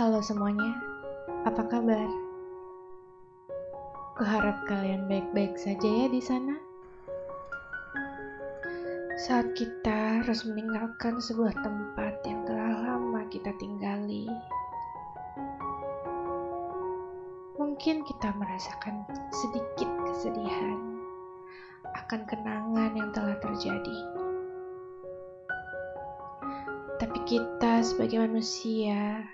Halo semuanya, apa kabar? Kuharap kalian baik-baik saja ya di sana. Saat kita harus meninggalkan sebuah tempat yang telah lama kita tinggali, mungkin kita merasakan sedikit kesedihan akan kenangan yang telah terjadi. Tapi kita sebagai manusia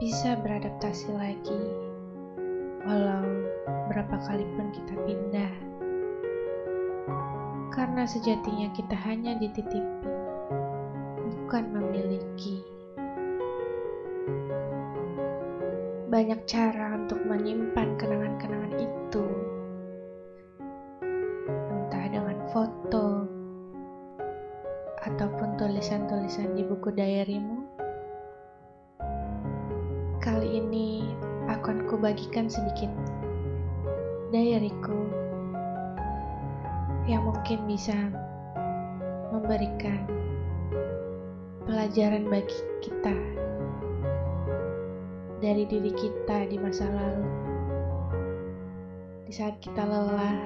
bisa beradaptasi lagi, walau berapa kali pun kita pindah. Karena sejatinya kita hanya dititipi, bukan memiliki. Banyak cara untuk menyimpan kenangan-kenangan itu. Entah dengan foto, ataupun tulisan-tulisan di buku diarymu Kali ini akan kubagikan sedikit diaryku yang mungkin bisa memberikan pelajaran bagi kita dari diri kita di masa lalu. Di saat kita lelah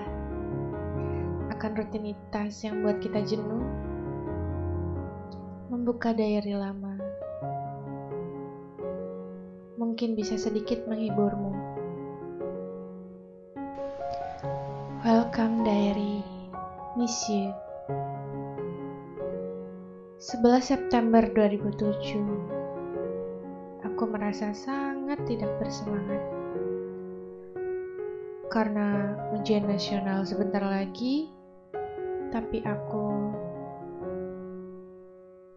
akan rutinitas yang buat kita jenuh, membuka diary lama mungkin bisa sedikit menghiburmu. Welcome diary, miss you. 11 September 2007 Aku merasa sangat tidak bersemangat Karena ujian nasional sebentar lagi Tapi aku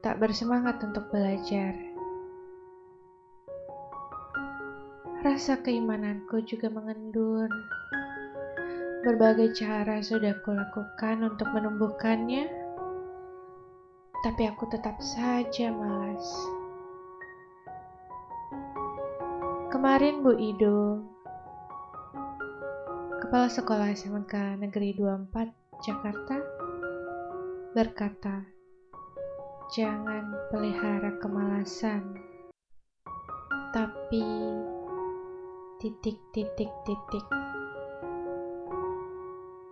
tak bersemangat untuk belajar Rasa keimananku juga mengendur. Berbagai cara sudah kulakukan untuk menumbuhkannya, tapi aku tetap saja malas. Kemarin Bu Ido, Kepala Sekolah SMK Negeri 24 Jakarta, berkata, jangan pelihara kemalasan, tapi titik titik titik.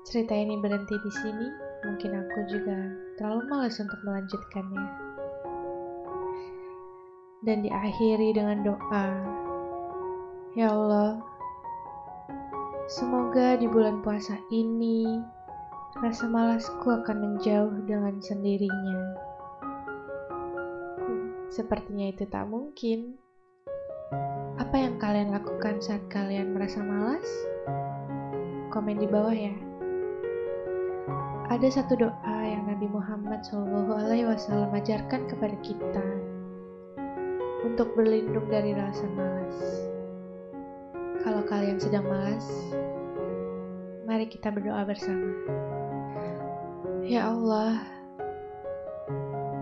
Cerita ini berhenti di sini, mungkin aku juga terlalu malas untuk melanjutkannya. Dan diakhiri dengan doa, Ya Allah, semoga di bulan puasa ini rasa malasku akan menjauh dengan sendirinya. Sepertinya itu tak mungkin. Apa yang kalian lakukan saat kalian merasa malas? Komen di bawah ya. Ada satu doa yang Nabi Muhammad SAW ajarkan kepada kita untuk berlindung dari rasa malas. Kalau kalian sedang malas, mari kita berdoa bersama. Ya Allah,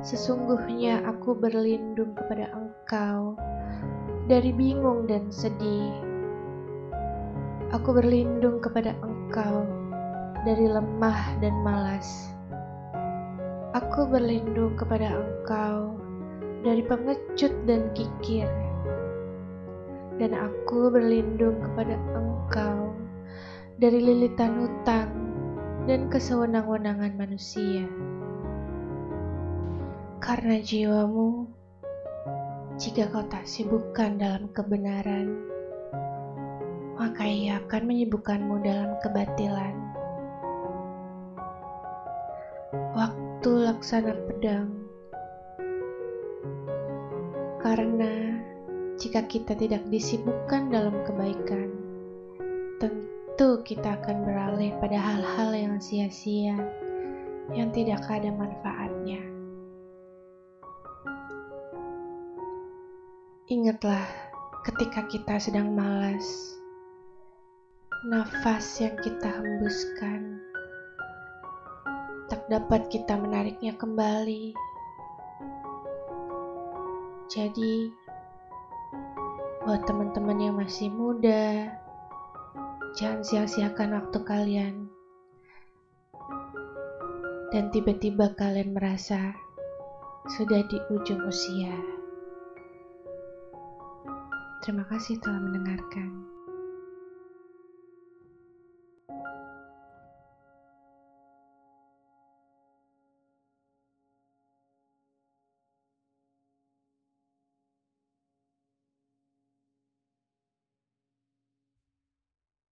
sesungguhnya aku berlindung kepada Engkau dari bingung dan sedih. Aku berlindung kepada Engkau dari lemah dan malas. Aku berlindung kepada Engkau dari pengecut dan kikir. Dan aku berlindung kepada Engkau dari lilitan hutang dan kesewenang-wenangan manusia. Karena jiwamu jika kau tak sibukkan dalam kebenaran, maka ia akan menyibukkanmu dalam kebatilan. Waktu laksana pedang, karena jika kita tidak disibukkan dalam kebaikan, tentu kita akan beralih pada hal-hal yang sia-sia yang tidak ada manfaatnya. Ingatlah ketika kita sedang malas, nafas yang kita hembuskan tak dapat kita menariknya kembali. Jadi, buat teman-teman yang masih muda, jangan sia-siakan waktu kalian. Dan tiba-tiba kalian merasa sudah di ujung usia. Terima kasih telah mendengarkan.